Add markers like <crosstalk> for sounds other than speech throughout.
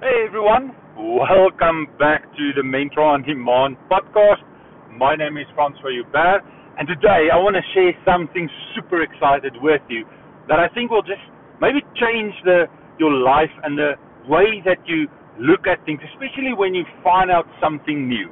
Hey everyone, welcome back to the Mentor on Demand podcast. My name is Francois Hubert, and today I want to share something super excited with you that I think will just maybe change the your life and the way that you look at things, especially when you find out something new.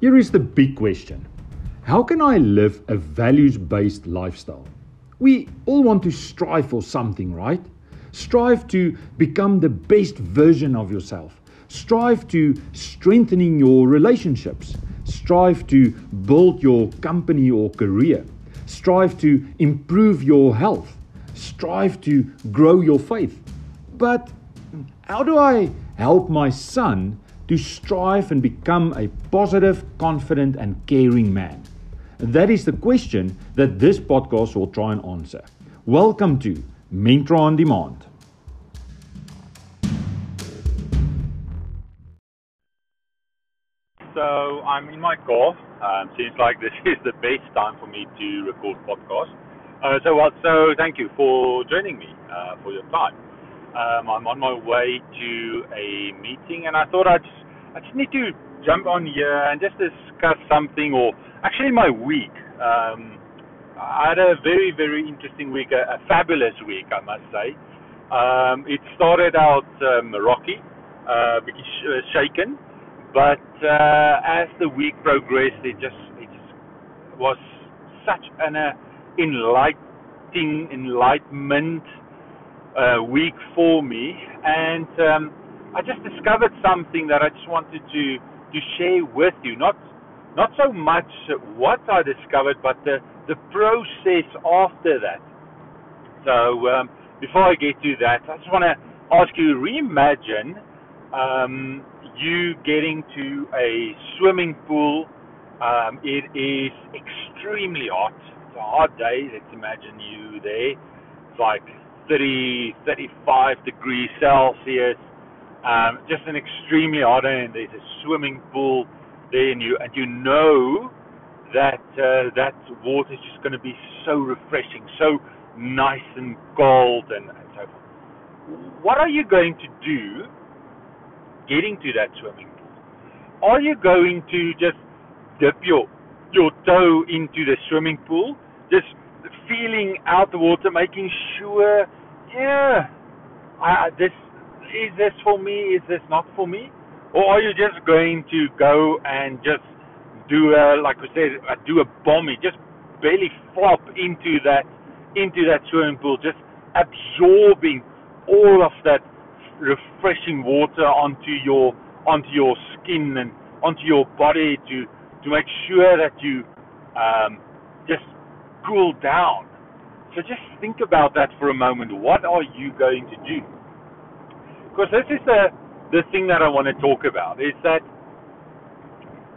Here is the big question How can I live a values based lifestyle? We all want to strive for something, right? Strive to become the best version of yourself. Strive to strengthening your relationships. Strive to build your company or career. Strive to improve your health. Strive to grow your faith. But how do I help my son to strive and become a positive, confident, and caring man? That is the question that this podcast will try and answer. Welcome to Mentor on Demand. So I'm in my car. Um, seems like this <laughs> is the best time for me to record podcast. Uh, so well, so thank you for joining me uh, for your time. Um, I'm on my way to a meeting, and I thought I just I just need to jump on here and just discuss something, or actually my week. Um, I had a very very interesting week, a, a fabulous week, I must say. Um, it started out um, rocky, uh, sh- shaken, but uh, as the week progressed, it just it just was such an uh, enlightening enlightenment uh, week for me, and um, I just discovered something that I just wanted to to share with you. Not not so much what I discovered, but the the process after that. So um, before I get to that, I just want to ask you: reimagine um, you getting to a swimming pool. Um, it is extremely hot. It's a hot day. Let's imagine you there. It's like 30, 35 degrees Celsius. Um, just an extremely hot day, and there's a swimming pool there, and you and you know that uh, that water is just going to be so refreshing, so nice and cold, and, and so forth. What are you going to do getting to that swimming pool? Are you going to just dip your your toe into the swimming pool, just feeling out the water, making sure, yeah, I, this is this for me? Is this not for me? Or are you just going to go and just do a, like we said, do a bomby, just barely flop into that into that swimming pool, just absorbing all of that refreshing water onto your onto your skin and onto your body to to make sure that you um, just cool down. So just think about that for a moment. What are you going to do? Because this is the the thing that I want to talk about is that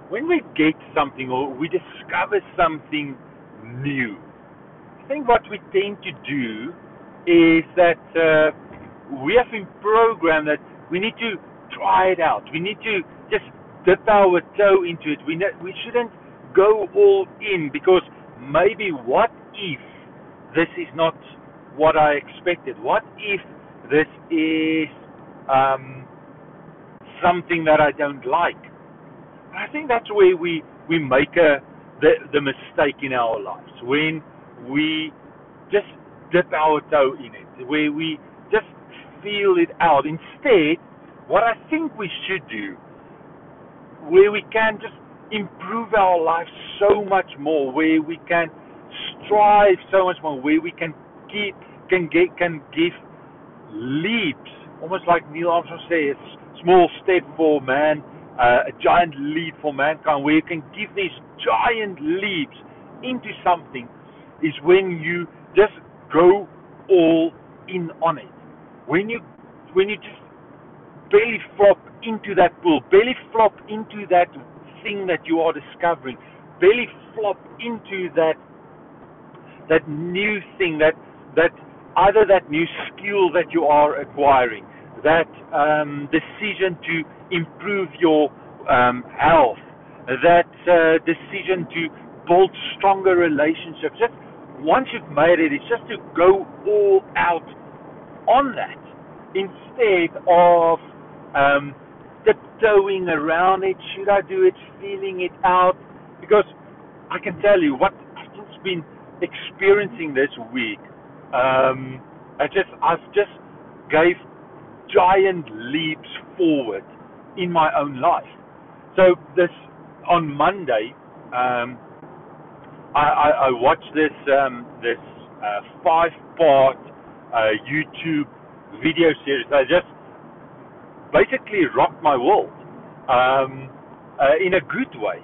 when we get something or we discover something new, I think what we tend to do is that uh, we have been programmed that we need to try it out. We need to just dip our toe into it. We ne- we shouldn't go all in because maybe what if this is not what I expected? What if this is um, something that I don't like? And I think that's where we we make a the the mistake in our lives when we just dip our toe in it, where we just feel it out. Instead, what I think we should do, where we can just improve our lives so much more, where we can strive so much more, where we can keep can get can give leaps, almost like Neil Armstrong says, small step for man, uh, a giant leap for mankind, where you can give these giant leaps into something, is when you just go all in on it. When you when you just belly flop into that pool, belly flop into that thing that you are discovering, belly flop into that that new thing that that either that new skill that you are acquiring, that um, decision to improve your um, health, that uh, decision to build stronger relationships, just once you've made it, it's just to go all out on that instead of um, tiptoeing around it. Should I do it? Feeling it out? Because I can tell you what I've just been experiencing this week. Um, I just I've just gave giant leaps forward in my own life. So this on Monday, um, I, I, I, watched this um, this uh, five part uh, YouTube video series. I just basically rocked my world um, uh, in a good way.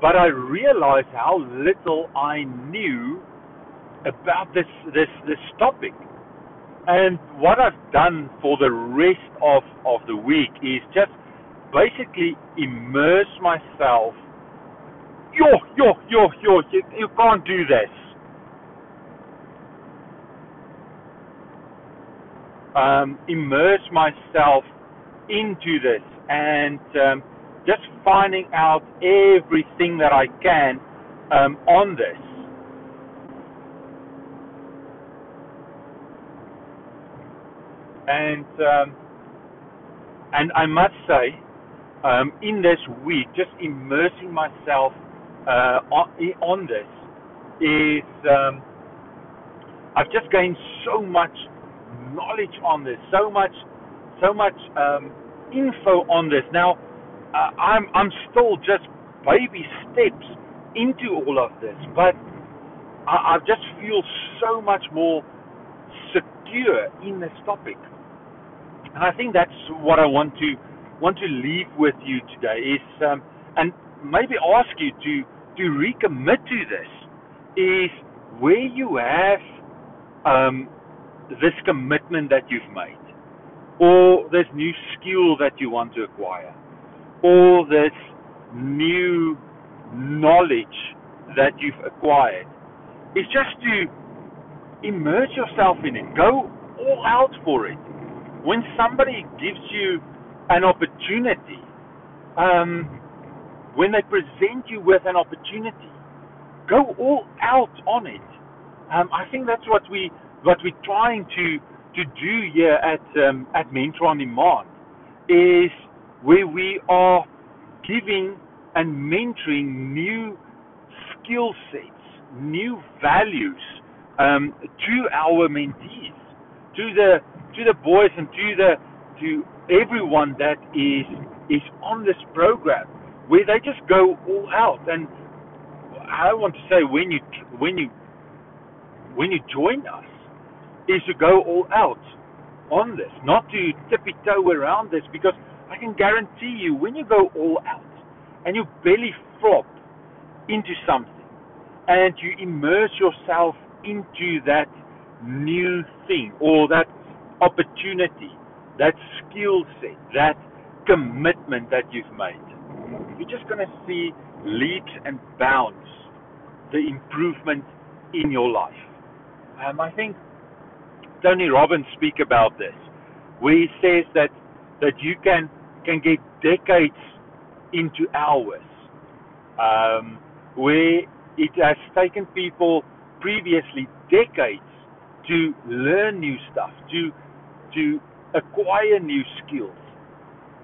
But I realized how little I knew about this this this topic. And what I've done for the rest of, of the week is just basically immerse myself. Yo, yo, yo, yo, you, you can't do this. Um, immerse myself into this and um, just finding out everything that I can um, on this. And um, and I must say, um, in this week, just immersing myself uh, on, on, this is um, I've just gained so much knowledge on this, so much, so much um, info on this. Now, uh, I'm I'm still just baby steps into all of this, but I, I just feel so much more secure in this topic, and I think that's what I want to want to leave with you today is um, and maybe ask you to to recommit to this is where you have um, this commitment that you've made or this new skill that you want to acquire, or this new knowledge that you've acquired. is just to immerse yourself in it. Go all out for it. When somebody gives you an opportunity, um, when they present you with an opportunity, go all out on it. Um, I think that's what we what we're trying to to do here at um, at Mentor on Demand is where we are giving and mentoring new skill sets, new values um, to our mentees, to the to the boys and to the to everyone that is is on this program, where they just go all out. And I want to say when you when you when you join us, is to go all out on this, not to tippy toe around this, because I can guarantee you, when you go all out and you belly flop into something and you immerse yourself into that new thing or that opportunity, that skill set, that commitment that you've made, you're just going to see leaps and bounds the improvement in your life. Um, I think Tony Robbins speak about this, where he says that that you can can get decades into hours, um, where it has taken people previously decades to learn new stuff, to to acquire new skills.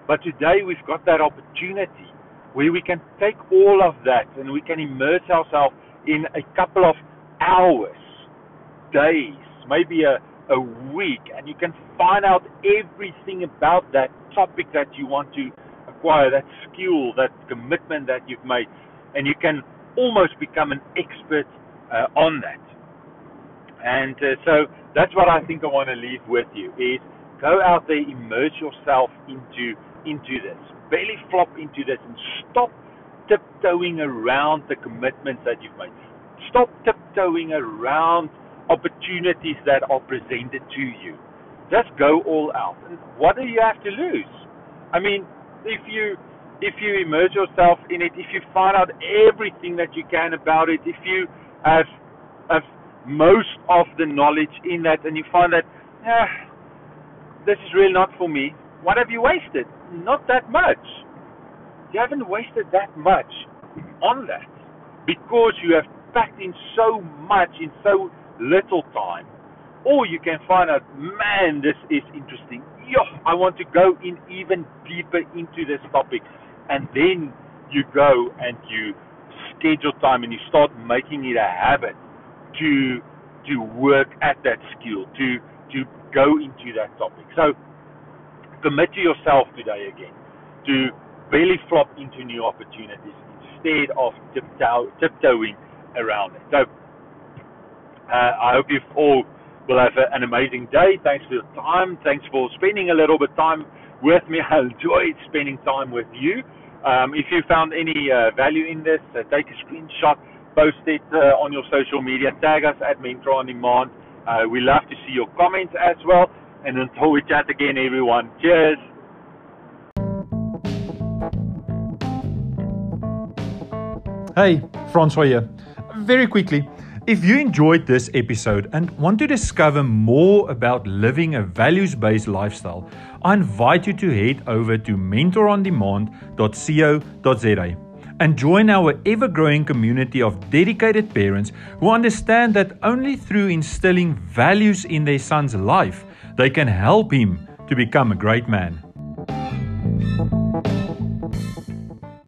But today we've got that opportunity where we can take all of that and we can immerse ourselves in a couple of hours, days, maybe a, a week and you can find out everything about that topic that you want to acquire, that skill, that commitment that you've made, and you can almost become an expert uh, on that. And uh, so that's what I think I want to leave with you is go out there, immerse yourself into into this, belly flop into this, and stop tiptoeing around the commitments that you've made. Stop tiptoeing around opportunities that are presented to you. Just go all out. What do you have to lose? I mean, if you if you immerse yourself in it, if you find out everything that you can about it, if you have most of the knowledge in that, and you find that, ah, this is really not for me. What have you wasted? Not that much. You haven't wasted that much on that because you have packed in so much in so little time. Or you can find out, man, this is interesting. Yo, I want to go in even deeper into this topic. And then you go and you schedule time and you start making it a habit to to work at that skill, to to go into that topic. So commit to yourself today again to belly flop into new opportunities instead of tiptoe, tiptoeing around it. So uh, I hope you all will have a, an amazing day. Thanks for your time. Thanks for spending a little bit of time with me. <laughs> I enjoyed spending time with you. Um, if you found any uh, value in this, uh, take a screenshot, post it uh, on your social media, tag us at Mentor on Demand. Uh, we love to see your comments as well. And until we chat again, everyone, cheers. Hey, Francois here. Very quickly, if you enjoyed this episode and want to discover more about living a values based lifestyle, I invite you to head over to mentorondemand.co.za and join our ever growing community of dedicated parents who understand that only through instilling values in their son's life they can help him to become a great man.